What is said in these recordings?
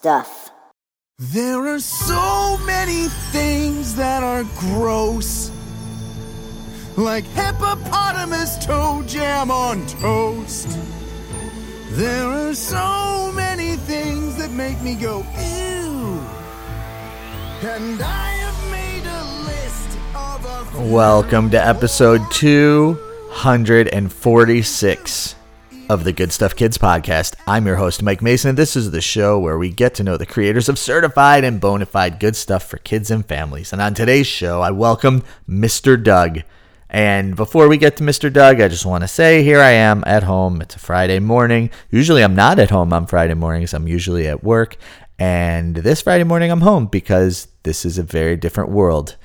Stuff. There are so many things that are gross. Like hippopotamus toe jam on toast. There are so many things that make me go, ew. And I have made a list of a Welcome to episode 246 of the Good Stuff Kids podcast. I'm your host, Mike Mason. and This is the show where we get to know the creators of certified and bona fide good stuff for kids and families. And on today's show, I welcome Mr. Doug. And before we get to Mr. Doug, I just want to say here I am at home. It's a Friday morning. Usually I'm not at home on Friday mornings, I'm usually at work. And this Friday morning, I'm home because this is a very different world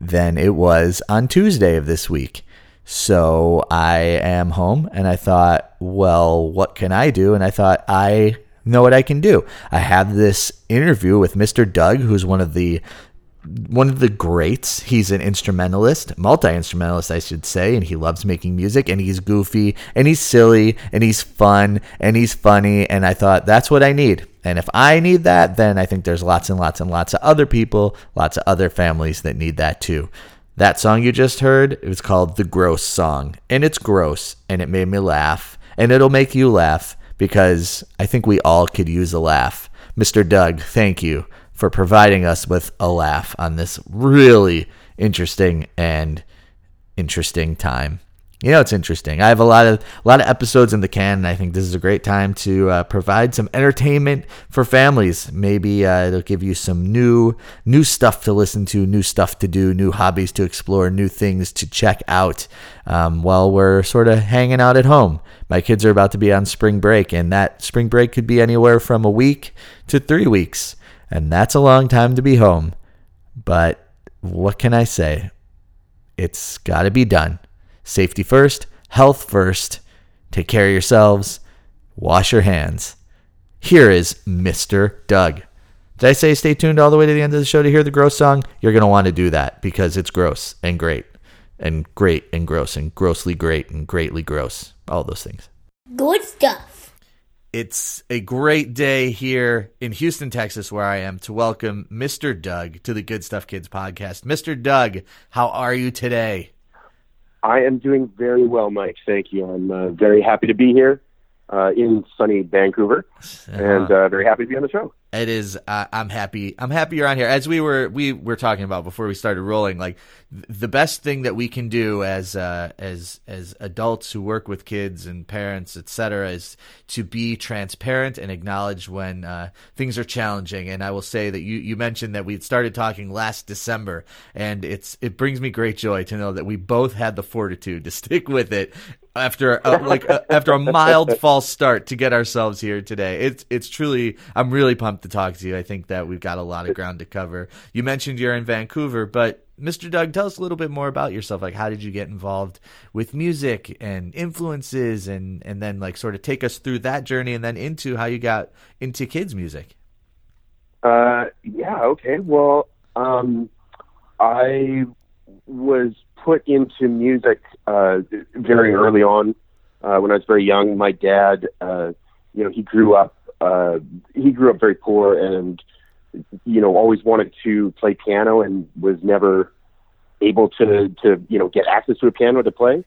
than it was on Tuesday of this week. So I am home and I thought, well, what can I do? And I thought, I know what I can do. I have this interview with Mr. Doug, who's one of the one of the greats. He's an instrumentalist, multi instrumentalist, I should say, and he loves making music. And he's goofy, and he's silly, and he's fun, and he's funny. And I thought that's what I need. And if I need that, then I think there's lots and lots and lots of other people, lots of other families that need that too. That song you just heard, it was called The Gross Song. And it's gross, and it made me laugh. And it'll make you laugh because I think we all could use a laugh. Mr. Doug, thank you for providing us with a laugh on this really interesting and interesting time. You know, it's interesting. I have a lot of a lot of episodes in the can, and I think this is a great time to uh, provide some entertainment for families. Maybe uh, it'll give you some new new stuff to listen to, new stuff to do, new hobbies to explore, new things to check out um, while we're sort of hanging out at home. My kids are about to be on spring break, and that spring break could be anywhere from a week to three weeks, and that's a long time to be home. But what can I say? It's got to be done. Safety first, health first. Take care of yourselves. Wash your hands. Here is Mr. Doug. Did I say stay tuned all the way to the end of the show to hear the gross song? You're going to want to do that because it's gross and great and great and gross and grossly great and greatly gross. All those things. Good stuff. It's a great day here in Houston, Texas, where I am to welcome Mr. Doug to the Good Stuff Kids podcast. Mr. Doug, how are you today? I am doing very well, Mike. Thank you. I'm uh, very happy to be here uh, in sunny Vancouver, and uh, very happy to be on the show. It is. Uh, I'm happy. I'm happy you're on here. As we were, we were talking about before we started rolling. Like the best thing that we can do as uh, as as adults who work with kids and parents, etc., is to be transparent and acknowledge when uh, things are challenging. And I will say that you you mentioned that we had started talking last December, and it's it brings me great joy to know that we both had the fortitude to stick with it after a, like a, after a mild false start to get ourselves here today. It's it's truly I'm really pumped to talk to you. I think that we've got a lot of ground to cover. You mentioned you're in Vancouver, but Mr. Doug, tell us a little bit more about yourself. Like how did you get involved with music and influences and and then like sort of take us through that journey and then into how you got into kids music. Uh, yeah. Okay. Well, um, I was put into music uh, very early on uh, when I was very young. My dad, uh, you know, he grew up. Uh, he grew up very poor and you know always wanted to play piano and was never able to to you know get access to a piano to play.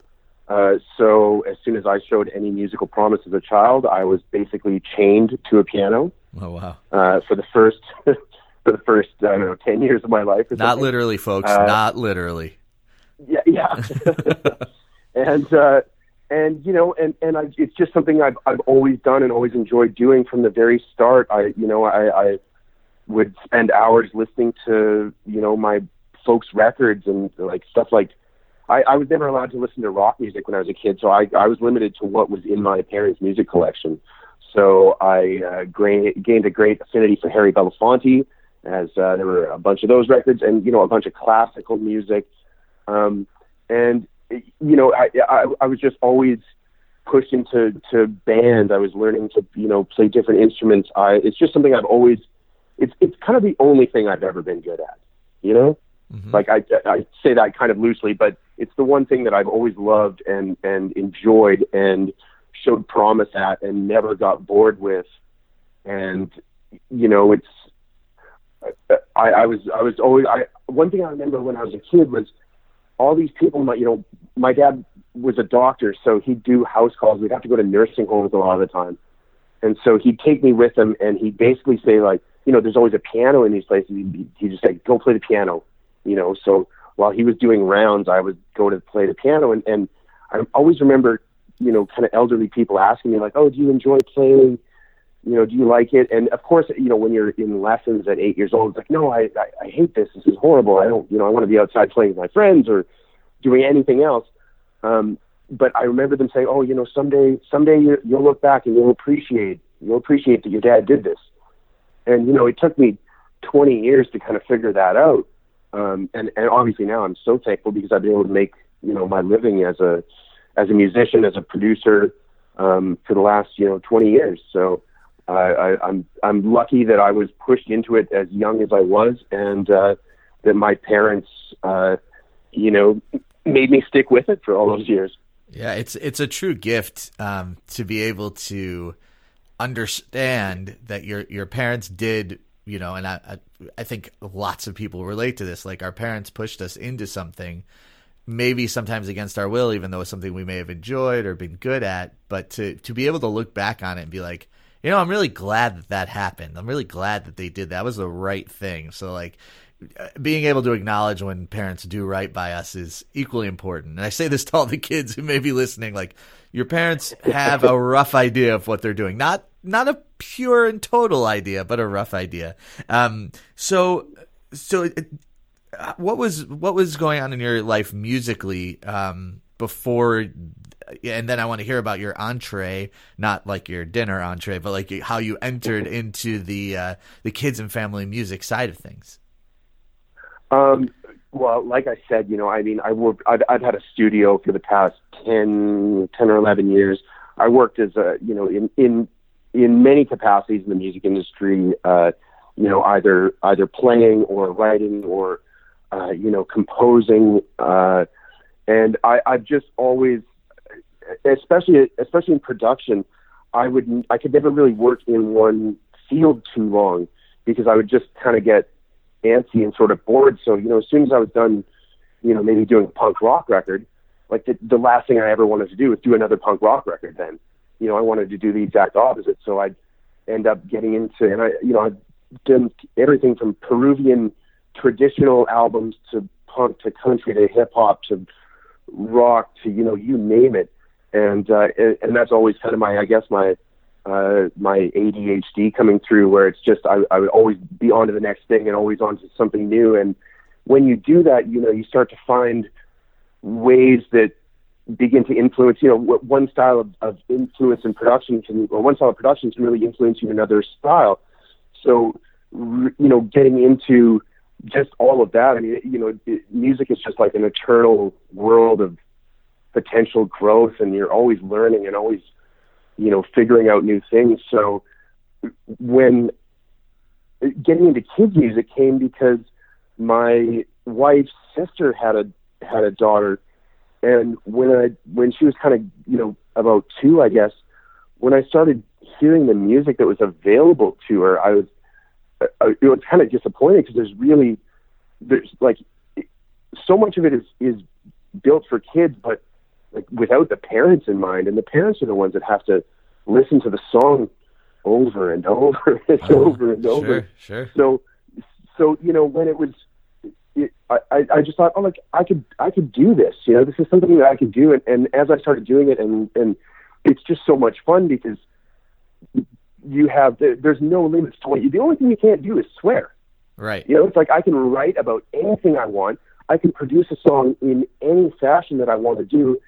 Uh, so as soon as I showed any musical promise as a child, I was basically chained to a piano Oh wow! uh, for the first for the first I don't know ten years of my life. Not something. literally, folks. Uh, Not literally. Yeah, yeah. and uh, and you know, and and I, it's just something I've I've always done and always enjoyed doing from the very start. I you know I, I would spend hours listening to you know my folks' records and like stuff like. I, I was never allowed to listen to rock music when I was a kid, so I, I was limited to what was in my parents' music collection. So I uh, gra- gained a great affinity for Harry Belafonte, as uh, there were a bunch of those records, and you know a bunch of classical music. Um, and you know, I, I I was just always pushed into to band. I was learning to you know play different instruments. I it's just something I've always. It's it's kind of the only thing I've ever been good at. You know, like I I say that kind of loosely, but it's the one thing that I've always loved and and enjoyed and showed promise at and never got bored with. And you know, it's I, I was I was always I one thing I remember when I was a kid was all these people. You know, my dad was a doctor, so he'd do house calls. We'd have to go to nursing homes a lot of the time, and so he'd take me with him, and he'd basically say like, you know, there's always a piano in these places. He'd, he'd just say, go play the piano, you know. So while he was doing rounds, I would go to play the piano, and and I always remember, you know, kind of elderly people asking me like, oh, do you enjoy playing? You know, do you like it? And of course, you know, when you're in lessons at eight years old, it's like, no, I, I, I hate this. This is horrible. I don't, you know, I want to be outside playing with my friends or doing anything else. Um, but I remember them saying, oh, you know, someday, someday you, you'll look back and you'll appreciate, you'll appreciate that your dad did this. And, you know, it took me 20 years to kind of figure that out. Um, and, and obviously now I'm so thankful because I've been able to make, you know, my living as a, as a musician, as a producer, um, for the last, you know, 20 years. So, I, I'm I'm lucky that I was pushed into it as young as I was, and uh, that my parents, uh, you know, made me stick with it for all those years. Yeah, it's it's a true gift um, to be able to understand that your your parents did, you know, and I, I think lots of people relate to this. Like our parents pushed us into something, maybe sometimes against our will, even though it's something we may have enjoyed or been good at. But to to be able to look back on it and be like, you know, I'm really glad that that happened. I'm really glad that they did that. was the right thing. So like being able to acknowledge when parents do right by us is equally important. And I say this to all the kids who may be listening like your parents have a rough idea of what they're doing. Not not a pure and total idea, but a rough idea. Um so so uh, what was what was going on in your life musically um before and then I want to hear about your entree, not like your dinner entree, but like how you entered into the uh, the kids and family music side of things. Um, well, like I said, you know, I mean, I worked. I've, I've had a studio for the past 10, 10 or eleven years. I worked as a, you know, in in in many capacities in the music industry. Uh, you know, either either playing or writing or uh, you know composing. Uh, and I, I've just always especially especially in production, I would I could never really work in one field too long because I would just kind of get antsy and sort of bored. So you know, as soon as I was done, you know, maybe doing a punk rock record, like the the last thing I ever wanted to do was do another punk rock record. Then, you know, I wanted to do the exact opposite. So I'd end up getting into and I you know I've done everything from Peruvian traditional albums to punk to country to hip hop to rock to you know you name it and uh, and that's always kind of my I guess my uh, my ADHD coming through, where it's just I, I would always be on to the next thing and always on to something new. And when you do that, you know, you start to find ways that begin to influence. You know, one style of, of influence in production can, or one style of production can really influence you in another style. So, you know, getting into just all of that. I mean, you know, music is just like an eternal world of potential growth and you're always learning and always you know figuring out new things. So when getting into kids music came because my wife's sister had a had a daughter. And when I when she was kind of you know about 2 I guess when I started hearing the music that was available to her I was uh, it was kind of disappointing because there's really there's like so much of it is is built for kids but like without the parents in mind, and the parents are the ones that have to listen to the song over and over and oh, over and over. Sure, sure. So, so you know, when it was, it, I, I just thought, oh, like I could, I could do this. You know, this is something that I could do. And, and as I started doing it, and and it's just so much fun because you have there's no limits to what you. The only thing you can't do is swear. Right. You know, it's like I can write about anything I want. I can produce a song in any fashion that I want to do,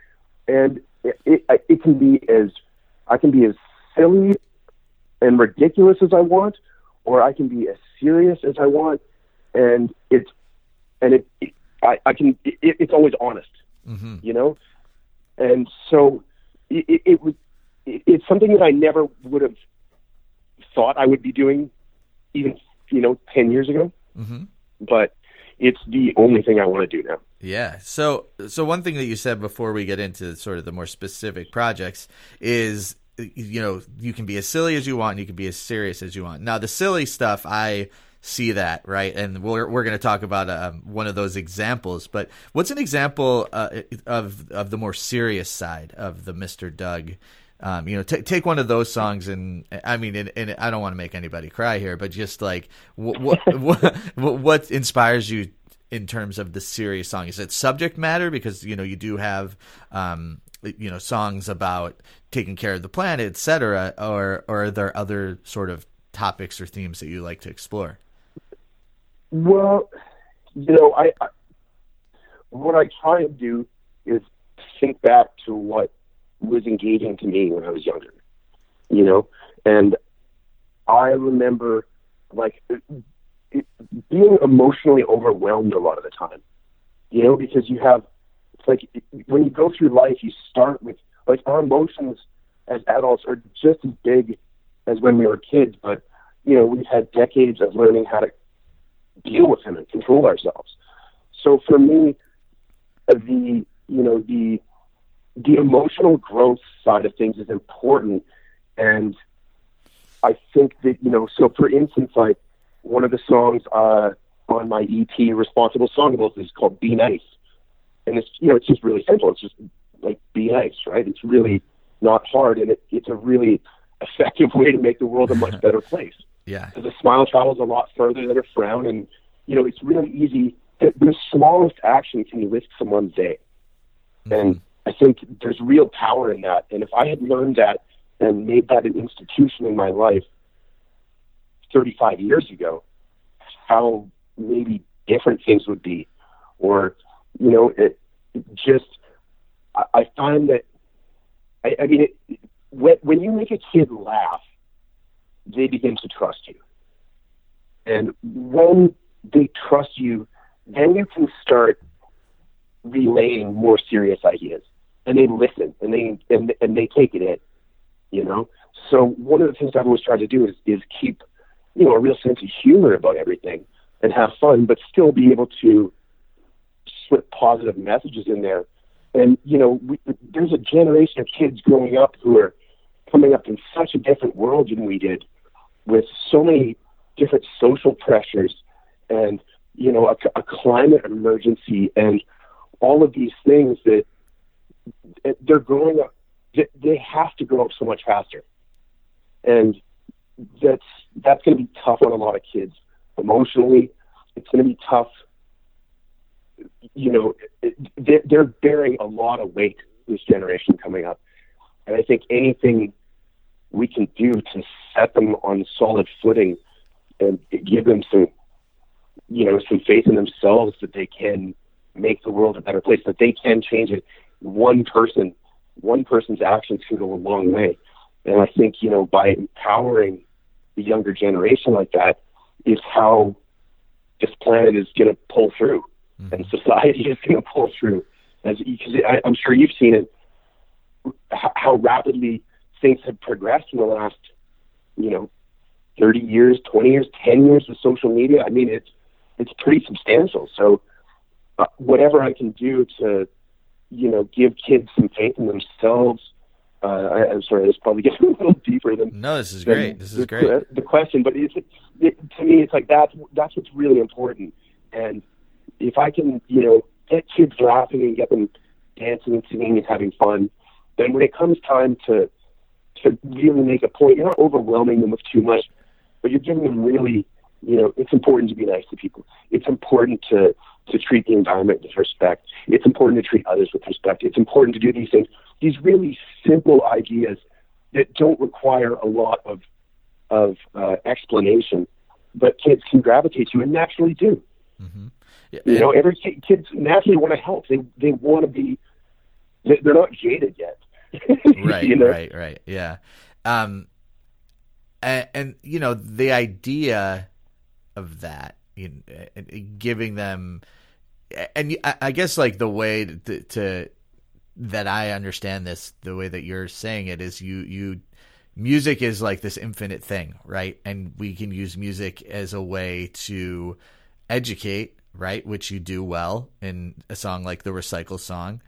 and it, it, it can be as I can be as silly and ridiculous as I want, or I can be as serious as I want, and it's and it, it I, I can it, it's always honest, mm-hmm. you know, and so it, it, was it, it's something that I never would have thought I would be doing, even you know ten years ago, mm-hmm. but it's the only thing I want to do now. Yeah. So so one thing that you said before we get into sort of the more specific projects is you know you can be as silly as you want and you can be as serious as you want now the silly stuff i see that right and we're, we're going to talk about um, one of those examples but what's an example uh, of of the more serious side of the mr doug um, you know, t- take one of those songs, and I mean, and, and I don't want to make anybody cry here, but just like what what, what, what inspires you in terms of the serious song? Is it subject matter because you know you do have um, you know songs about taking care of the planet, etc., or or are there other sort of topics or themes that you like to explore? Well, you know, I, I what I try and do is think back to what was engaging to me when I was younger, you know, and I remember like it, being emotionally overwhelmed a lot of the time, you know, because you have it's like when you go through life, you start with like our emotions as adults are just as big as when we were kids, but you know we've had decades of learning how to deal with them and control ourselves. So for me, the you know the the emotional growth side of things is important, and I think that you know. So for instance, like one of the songs uh, on my EP, Responsible Songables, is called "Be Nice," and it's you know it's just really simple. It's just like be nice, right? It's really not hard, and it, it's a really effective way to make the world a much better place. Yeah, because a smile travels a lot further than a frown, and you know it's really easy. The, the smallest action can lift someone's day, mm-hmm. and I think there's real power in that. And if I had learned that and made that an institution in my life 35 years ago, how maybe different things would be, or you know, it, it just I, I find that I, I mean, it, when when you make a kid laugh, they begin to trust you, and when they trust you, then you can start relaying more serious ideas, and they listen and they and, and they take it in, you know. So one of the things I've always tried to do is is keep you know a real sense of humor about everything and have fun, but still be able to slip positive messages in there. And you know, we, there's a generation of kids growing up who are coming up in such a different world than we did, with so many different social pressures, and you know, a, a climate emergency, and all of these things that they're growing up. They have to grow up so much faster, and that's that's going to be tough on a lot of kids emotionally. It's going to be tough you know, they're bearing a lot of weight this generation coming up, and I think anything we can do to set them on solid footing and give them some, you know, some faith in themselves that they can make the world a better place, that they can change it. One person, one person's actions can go a long way, and I think you know by empowering the younger generation like that is how this planet is going to pull through mm-hmm. and society is going to pull through. As because I'm sure you've seen it, how rapidly things have progressed in the last, you know, 30 years, 20 years, 10 years with social media. I mean, it's it's pretty substantial. So, uh, whatever I can do to, you know, give kids some faith in themselves. Uh, I, am sorry, this probably gets a little deeper than. No, this is great. This is the, great. The, the question, but it's it, to me, it's like that's that's what's really important. And if I can, you know, get kids laughing and get them dancing and singing and having fun, then when it comes time to to really make a point, you're not overwhelming them with too much, but you're giving them really, you know, it's important to be nice to people. It's important to to treat the environment with respect. It's important to treat others with respect. It's important to do these things. These really simple ideas that don't require a lot of of uh, explanation, but kids can gravitate to and naturally do. Mm-hmm. Yeah, you know, every kid, kids naturally want to help. They they want to be. They're not jaded yet. right. you know? Right. Right. Yeah. Um. And, and you know the idea of that, you know, giving them, and I guess like the way to, to that I understand this, the way that you're saying it is you you music is like this infinite thing, right? And we can use music as a way to educate right? Which you do well in a song like the Recycle song.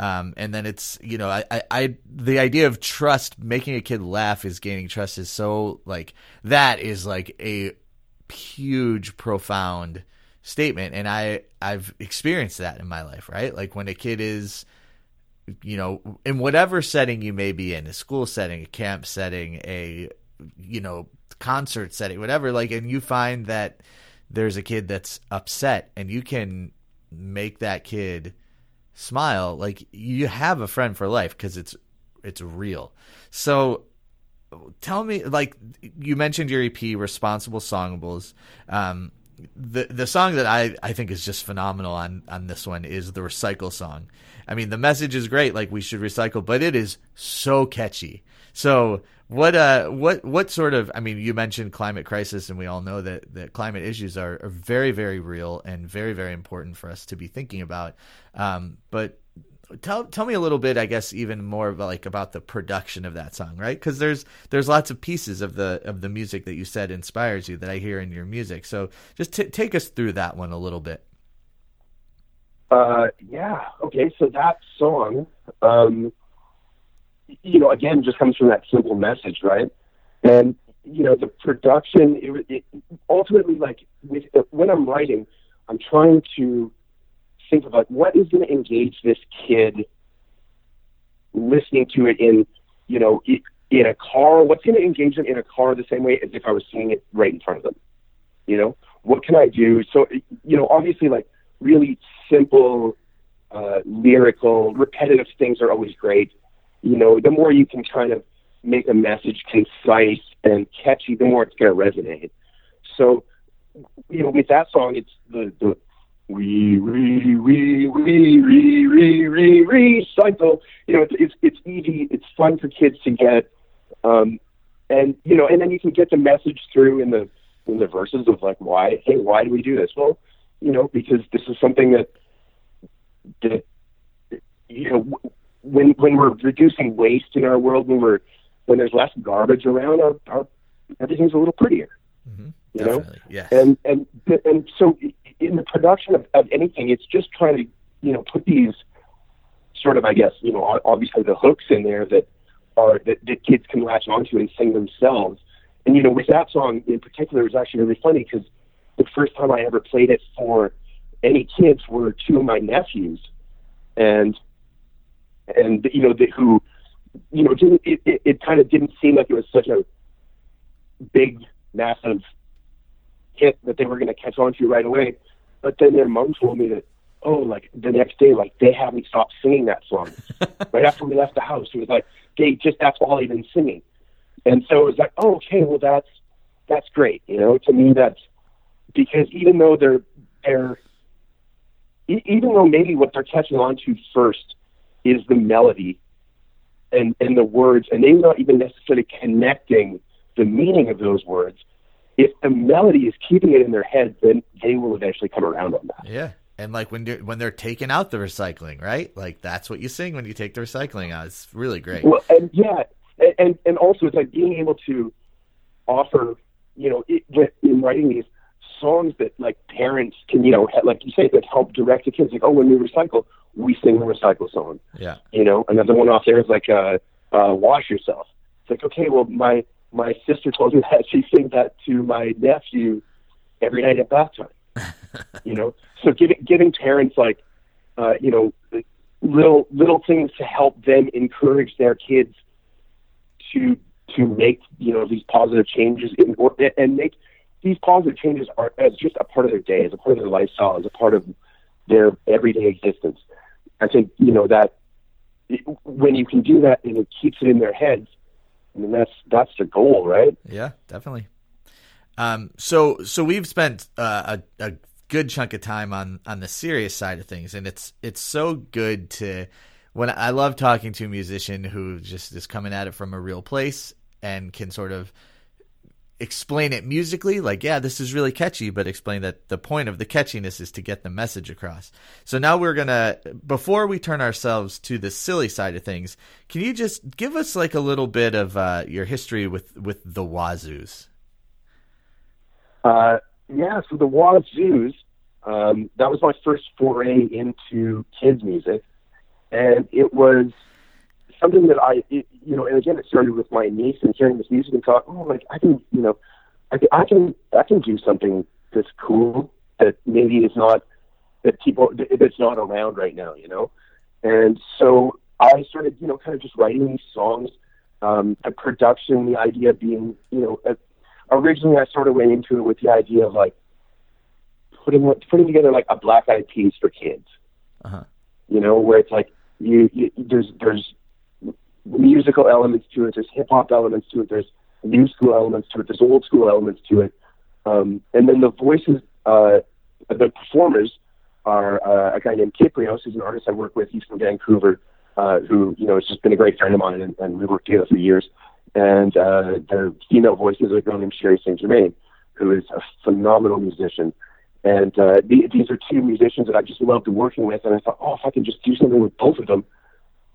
Um, and then it's you know I, I, I the idea of trust making a kid laugh is gaining trust is so like that is like a huge profound statement and I I've experienced that in my life right? Like when a kid is you know in whatever setting you may be in a school setting a camp setting a you know concert setting whatever like and you find that there's a kid that's upset and you can make that kid smile like you have a friend for life because it's it's real. So tell me like you mentioned your ep responsible songables um the the song that I, I think is just phenomenal on on this one is the recycle song. I mean the message is great, like we should recycle, but it is so catchy. So what uh what what sort of I mean you mentioned climate crisis and we all know that that climate issues are, are very very real and very very important for us to be thinking about. Um, but tell tell me a little bit, I guess, even more about, like about the production of that song, right? Because there's there's lots of pieces of the of the music that you said inspires you that I hear in your music. So just t- take us through that one a little bit. Uh, yeah. Okay. So that song, um, you know, again, just comes from that simple message, right? And you know, the production, it, it, ultimately, like with, when I'm writing, I'm trying to think of like what is going to engage this kid listening to it in, you know, in a car. What's going to engage them in a car the same way as if I was seeing it right in front of them? You know, what can I do? So, you know, obviously, like really simple, uh, lyrical, repetitive things are always great. You know, the more you can kind of make a message concise and catchy, the more it's going to resonate. So, you know, with that song, it's the, the we re re re re re re recycle. You know, it's it's it's easy. It's fun for kids to get, um, and you know, and then you can get the message through in the in the verses of like why hey why do we do this? Well, you know, because this is something that that you know when when we're reducing waste in our world when we're when there's less garbage around our, our everything's a little prettier. Mm-hmm. You know, Definitely, yes. and and and so in the production of, of anything, it's just trying to, you know, put these sort of, I guess, you know, obviously the hooks in there that are that, that kids can latch onto and sing themselves. And you know, with that song in particular, it was actually really funny because the first time I ever played it for any kids were two of my nephews, and and you know, the, who, you know, didn't it, it, it kind of didn't seem like it was such a big, massive hit that they were going to catch on to right away. But then their mom told me that, oh, like the next day, like they haven't stopped singing that song. right after we left the house, it was like they just that's all they've been singing. And so it was like, oh, okay, well that's that's great. You know, to me that's because even though they're they're even though maybe what they're catching on to first is the melody and and the words, and they're not even necessarily connecting the meaning of those words, if the melody is keeping it in their head, then they will eventually come around on that. Yeah. And like when you're, when they're taking out the recycling, right? Like that's what you sing when you take the recycling out. It's really great. Well, and yeah, and and also it's like being able to offer, you know, it, in writing these songs that like parents can, you know, like you say, that help direct the kids. Like, oh, when we recycle, we sing the recycle song. Yeah. You know, another one off there is like, uh, uh, wash yourself. It's like, okay, well, my my sister told me that she sings that to my nephew every night at bath time. you know, so giving giving parents like, uh, you know, little little things to help them encourage their kids to to make you know these positive changes in, or, and make these positive changes are as just a part of their day, as a part of their lifestyle, as a part of their everyday existence. I think you know that when you can do that and it keeps it in their heads, I mean, that's that's the goal, right? Yeah, definitely. Um, so so we've spent uh, a, a good chunk of time on on the serious side of things, and it's it's so good to when I love talking to a musician who just is coming at it from a real place and can sort of explain it musically like yeah this is really catchy but explain that the point of the catchiness is to get the message across. So now we're gonna before we turn ourselves to the silly side of things can you just give us like a little bit of uh, your history with with the wazoos? Uh, yeah so the wazoos um, that was my first foray into kids music. And it was something that I, it, you know, and again, it started with my niece and hearing this music and thought, oh, like I can, you know, I can, I can, I can do something that's cool that maybe is not that people that's not around right now, you know. And so I started, you know, kind of just writing these songs. Um, the production, the idea being, you know, uh, originally I sort of went into it with the idea of like putting putting together like a Black Eyed Peas for kids. Uh-huh. You know, where it's like you, you there's there's musical elements to it, there's hip hop elements to it, there's new school elements to it, there's old school elements to it, um, and then the voices, uh, the performers are uh, a guy named Kyprios, who's an artist I work with. He's from Vancouver, uh, who you know has just been a great friend of mine, and, and we worked together for years. And uh, the female voice is a girl named Sherry Saint Germain, who is a phenomenal musician. And uh, the, these are two musicians that I just loved working with, and I thought, oh, if I could just do something with both of them,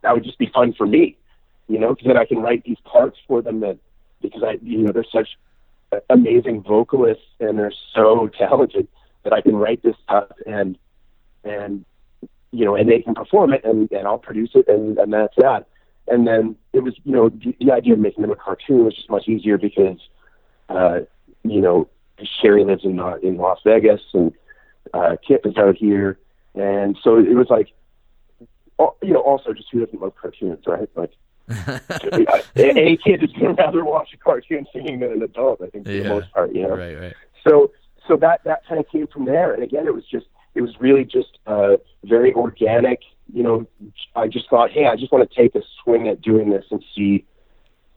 that would just be fun for me, you know, because then I can write these parts for them that because I, you know, they're such amazing vocalists and they're so talented that I can write this stuff and and you know, and they can perform it, and, and I'll produce it, and, and that's that. And then it was, you know, the, the idea of making them a cartoon was just much easier because, uh, you know, Sherry lives in uh, in Las Vegas, and uh, Kip is out here, and so it was like, you know, also just who doesn't love cartoons, right? Like, a kid is going to rather watch a cartoon singing than an adult, I think, for Yeah. the most part, you know. Right, right. So, so that that kind of came from there, and again, it was just it was really just uh, very organic. You know, I just thought, hey, I just want to take a swing at doing this and see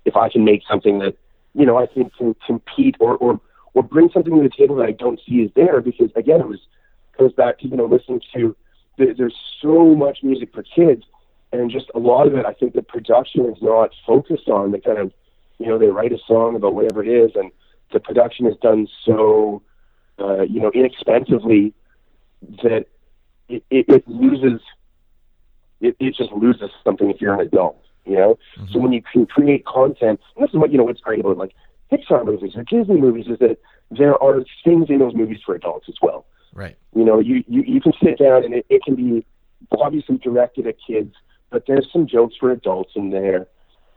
if I can make something that you know I think can compete or or or bring something to the table that I don't see is there. Because again, it was goes back to you know listening to there, there's so much music for kids, and just a lot of it, I think the production is not focused on. The kind of you know they write a song about whatever it is, and the production is done so uh, you know inexpensively that it, it, it loses it, it just loses something if you're an adult, you know? So when you can create content, and this is what you know what's great about like Pixar movies or Disney movies is that there are things in those movies for adults as well. Right. You know, you, you, you can sit down and it, it can be obviously directed at kids, but there's some jokes for adults in there.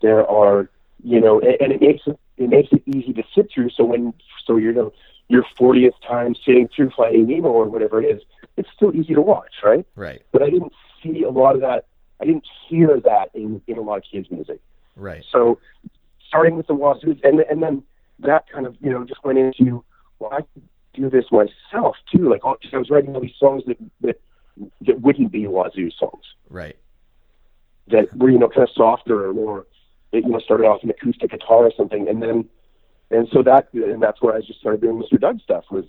There are, you know, and, and it makes it it makes it easy to sit through. So when so you're know, your 40th time sitting through Finding Nemo or whatever it is, it's still easy to watch, right? Right. But I didn't see a lot of that. I didn't hear that in in a lot of kids' music. Right. So starting with the Wazoos, and and then that kind of you know just went into well, I could do this myself too. Like oh, 'cause I was writing all these songs that that that wouldn't be Wazoo songs Right. That were you know kind of softer or more it, you know started off an acoustic guitar or something, and then and so that and that's where I just started doing Mr. Doug stuff was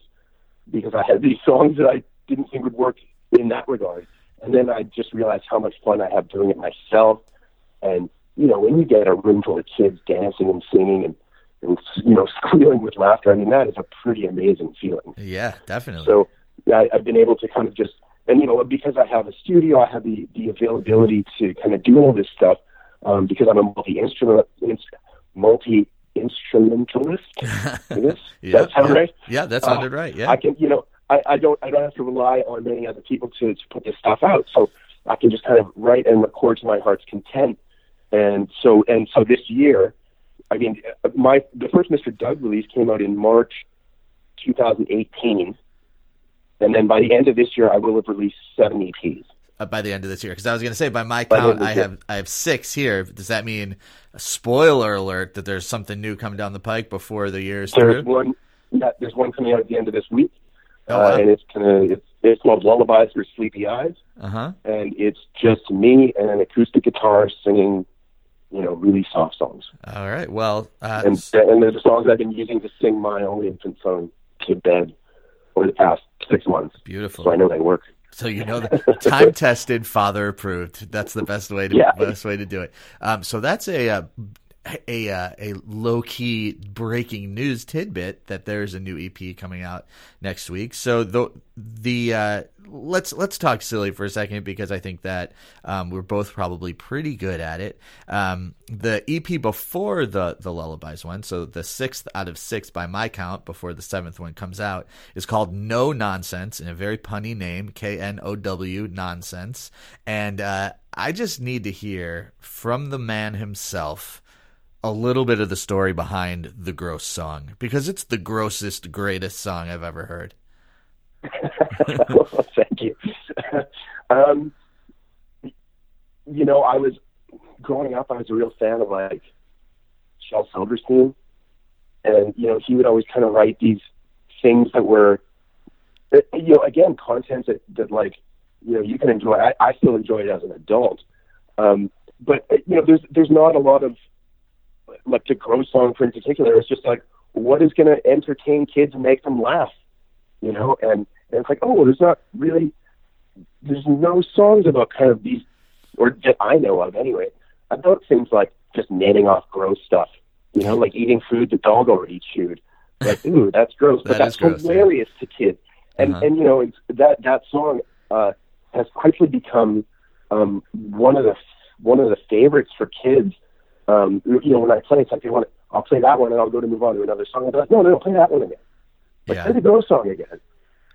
because I had these songs that I didn't think would work in that regard, and then I just realized how much fun I have doing it myself, and you know when you get a room full of kids dancing and singing and and you know squealing with laughter, I mean that is a pretty amazing feeling. Yeah, definitely. So I, I've been able to kind of just, and you know, because I have a studio, I have the the availability to kind of do all this stuff um, because I'm a multi instrument multi instrumentalist. Yeah. that sound yeah. right. Yeah, that Uh, sounded right. Yeah. I can, you know, I, I don't I don't have to rely on many other people to to put this stuff out. So I can just kind of write and record to my heart's content. And so and so this year, I mean, my the first Mr. Doug release came out in March 2018, and then by the end of this year, I will have released seven EPs. uh, by the end of this year because I was going to say by my By count I have I have six here. Does that mean spoiler alert that there's something new coming down the pike before the year's There's through? one, yeah, there's one coming out at the end of this week, Oh, wow. uh, and it's gonna it's, it's called Lullabies for Sleepy Eyes, Uh huh. and it's just me and an acoustic guitar singing, you know, really soft songs. All right. Well, uh, and and they're the songs I've been using to sing my own infant son to bed over the past six months. beautiful. So I know they work. So you know that time tested, father approved. That's the best way to Yeah. best way to do it. Um, so that's a uh, a a low key breaking news tidbit that there's a new EP coming out next week. So the the uh, let's let's talk silly for a second because I think that um, we're both probably pretty good at it. Um, the EP before the the lullabies one, so the sixth out of six by my count before the seventh one comes out, is called Know Nonsense in a very punny name, K N O W Nonsense, and uh, I just need to hear from the man himself a little bit of the story behind the gross song because it's the grossest, greatest song I've ever heard. well, thank you. um, you know, I was growing up. I was a real fan of like Shel Silverstein, and you know, he would always kind of write these things that were, you know, again, content that that like you know you can enjoy. I, I still enjoy it as an adult, um, but you know, there's there's not a lot of like the Gross song for in particular. It's just like what is going to entertain kids and make them laugh, you know? And, and it's like, oh, there's not really, there's no songs about kind of these, or that I know of anyway, about things like just naming off gross stuff, you know, like eating food the dog already chewed. Like, ooh, that's gross, but That that's gross, hilarious to kids. And Uh-huh. and you know, it's, that that song uh, has quickly become um, one of the one of the favorites for kids. Um, you know, when I play, it's like they want to, I'll play that one and I'll go to move on to another song. I'll be like, no, no, no, play that one again. Like, Yeah. play the Go song again.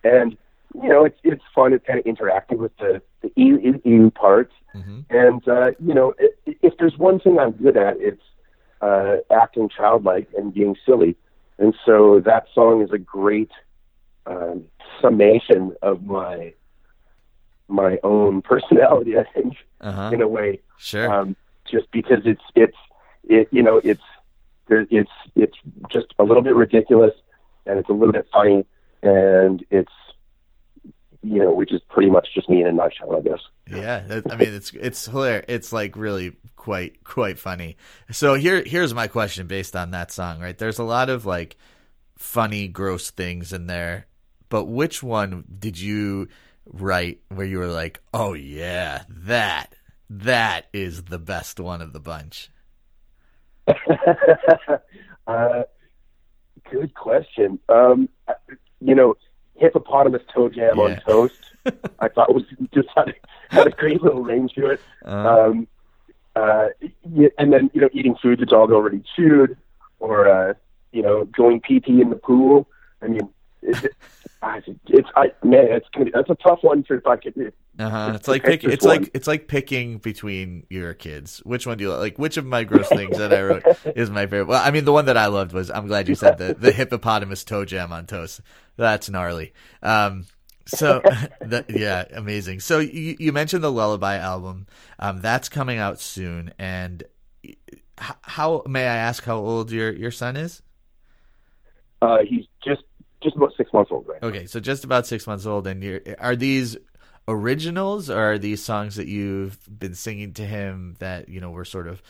And you know, it's it's fun. It's kind of interacting with the the ew ew ew parts. hmm And uh, you know, i if there's one thing I'm good at, it's uh, acting childlike and being silly. And so that song is a great um, summation of my my own personality. I think Uh huh. in a way, Sure. um, just because it's it's it you know it's it's it's just a little bit ridiculous and it's a little bit funny and it's you know which is pretty much just me in a nutshell, I guess. Yeah, I mean it's it's hilarious. It's like really quite quite funny. So here here's my question based on that song. Right, there's a lot of like funny, gross things in there, but which one did you write where you were like, oh yeah, that that is the best one of the bunch? uh, good question. Um, you know, hippopotamus toe jam Yeah. on toast. I thought was just had a, had a great little ring to it. Uh, Um, uh, y- and then you know, eating food the dog already chewed, or uh, you know, going pee pee in the pool. I mean, it's, it's I man, it's gonna be, that's a tough one for if I could. Uh-huh. It's It's like pick, it's like it's like picking between your kids. Which one do you like? Like which of my gross things that I wrote is my favorite? Well, I mean the one that I loved was I'm glad you said the the hippopotamus toe jam on toast. That's gnarly. Um so that, yeah, amazing. So you you mentioned the Lullaby album. Um that's coming out soon and how may I ask how old your your son is? Uh, he's just just about six months old right now. Okay, so just about six months old, and you're, are these originals or are these songs that you've been singing to him that you know were sort of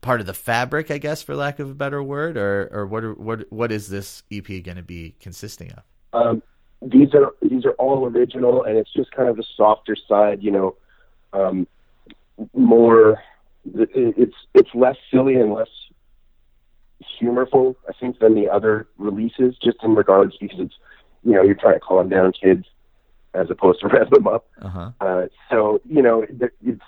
part of the fabric, I guess, for lack of a better word, or or what are, what what is this EP going to be consisting of? Um, these are these are all original, and it's just kind of the softer side, you know, um, more. It's it's less silly and less humorful, I think, than the other releases, just in regards because it's you know you're trying to calm down kids as opposed to rev them up. Uh huh. Uh, so you know, it- it's.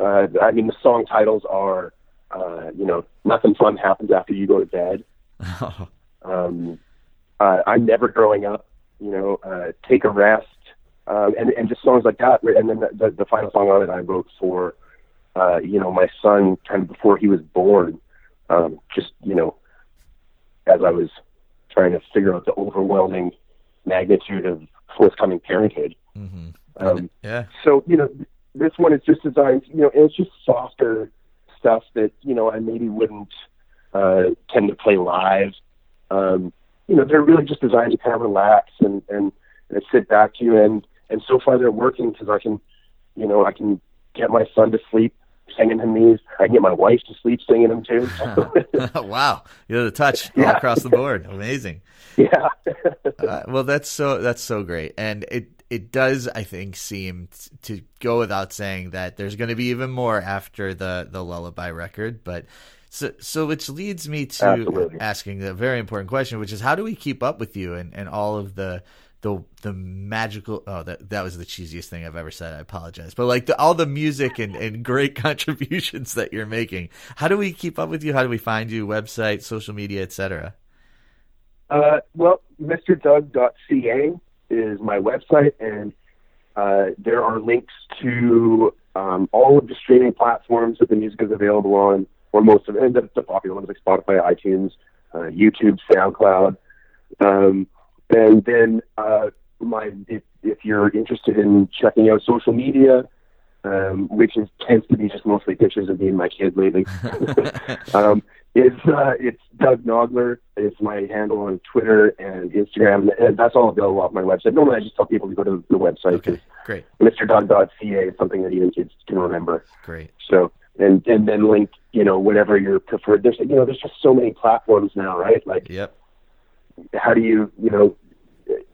Uh, I mean, the song titles are, uh, you know, nothing fun happens after you go to bed. um, uh, I'm never growing up, you know, uh, take a rest, um, and and just songs like that. And then the, the, the final song on it I wrote for, uh, you know, my son kind of before he was born, um, just you know, as I was trying to figure out the overwhelming magnitude of forthcoming parenthood. hmm Um, yeah. so you know this one is just designed you know it's just softer stuff that you know i maybe wouldn't uh tend to play live um you know they're really just designed to kind of relax and and, and sit back to and and so far they're working because i can you know i can get my son to sleep singing him these i can get my wife to sleep singing them too wow, you had the touch all Yeah. across the board. Amazing. yeah uh, well that's so that's so great and it it does i think seem t- to go without saying that there's going to be even more after the the lullaby record but So, so which leads me to Absolutely. asking a very important question, which is how do we keep up with you and, and all of the the the magical oh that that was the cheesiest thing I've ever said. I apologize. But like the, all the music and, and great contributions that you're making. How do we keep up with you? How do we find you? Website, social media, etc. Uh, well, MrDoug.ca is my website, and uh, there are links to um, all of the streaming platforms that the music is available on, or most of it, and the, the popular ones like Spotify, iTunes, uh, YouTube, SoundCloud. Um, and then uh, my if, if you're interested in checking out social media, um, which is tends to be just mostly pictures of me and my kid lately. um, it's uh, it's Doug Nogler. It's my handle on Twitter and Instagram, and that's all available off my website. Normally, I just tell people to go to the website because Okay, great, MrDoug.ca is something that even kids can remember. great. So and and then link you know whatever your preferred. There's you know there's just so many platforms now, right? Like Yep. How do you, you know,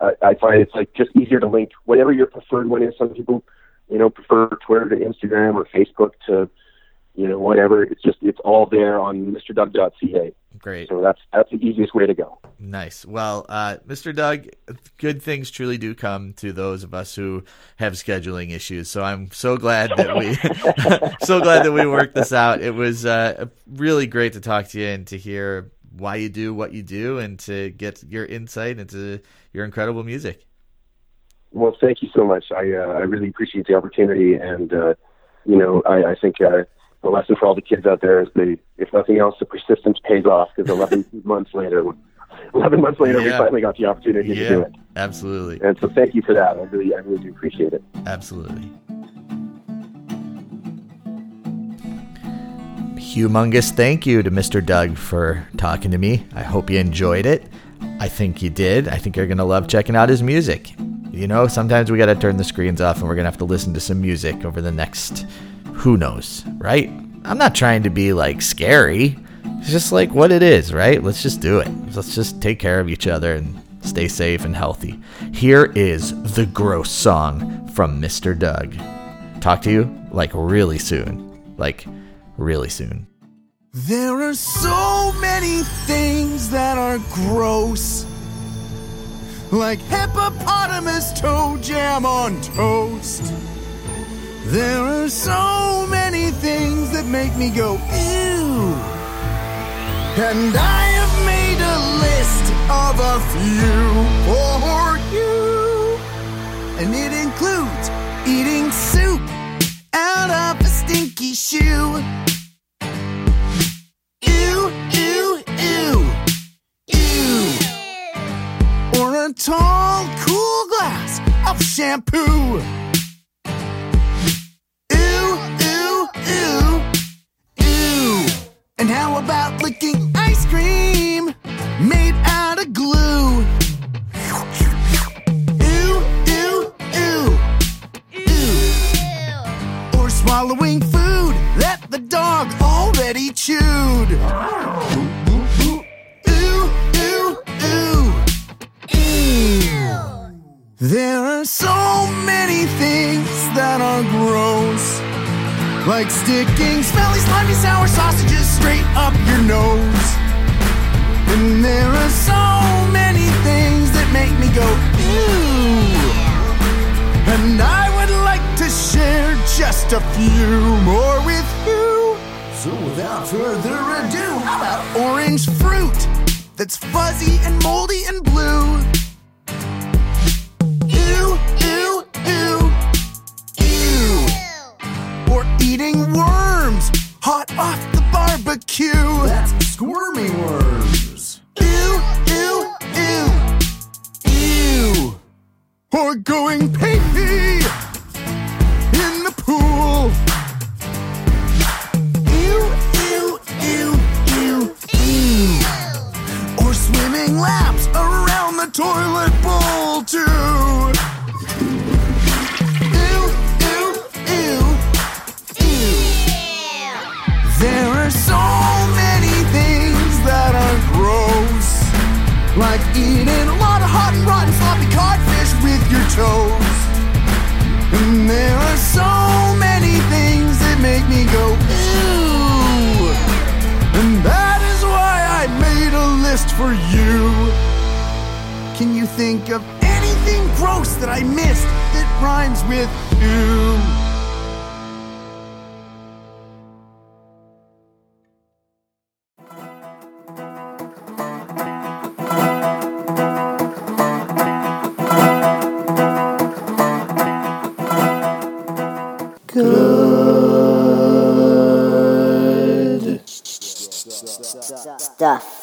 I, I find it's like just easier to link whatever your preferred one is. Some people, you know, prefer Twitter to Instagram or Facebook to, you know, whatever. It's just it's all there on MrDoug.ca. Great. So that's that's the easiest way to go. Nice. Well, uh, Mr. Doug, good things truly do come to those of us who have scheduling issues. So I'm so glad that we, so glad that we worked this out. It was uh, really great to talk to you and to hear why you do what you do and to get your insight into your incredible music. Well, thank you so much. I uh, I really appreciate the opportunity, and uh, you know, I, I think uh, the lesson for all the kids out there is they, if nothing else, the persistence pays off. Because 11 months later, 11 months later, we finally got the opportunity to do it. absolutely, And so, thank you for that. I really, I really do appreciate it. absolutely. Humongous thank you to Mr. Doug for talking to me. I hope you enjoyed it. I think you did. I think you're going to love checking out his music. You know, sometimes we got to turn the screens off and we're going to have to listen to some music over the next, who knows, right? I'm not trying to be like scary. It's just like what it is, right? Let's just do it. Let's just take care of each other and stay safe and healthy. Here is the gross song from Mr. Doug. Talk to you like really soon. Like really soon. There are so many things that are gross. Like hippopotamus toe jam on toast. There are so many things that make me go, ew. And I have made a list of a few for you. And it includes eating soup out of a stinky shoe. A tall, cool glass of shampoo. Ew, ew, ew, ew. And how about licking ice cream made out of glue? Ew, ew, ew, ew. Or swallowing food that the dog already chewed. Like sticking smelly, slimy, sour sausages straight up your nose. And there are so many things that make me go, ew. And I would like to share just a few more with you. So without further ado, how about orange fruit that's fuzzy and moldy and blue? Eating worms hot off the barbecue. That's squirmy worms. Ew, ew, ew, ew. Or going pee think of anything gross that I missed that rhymes with poo? Stuff.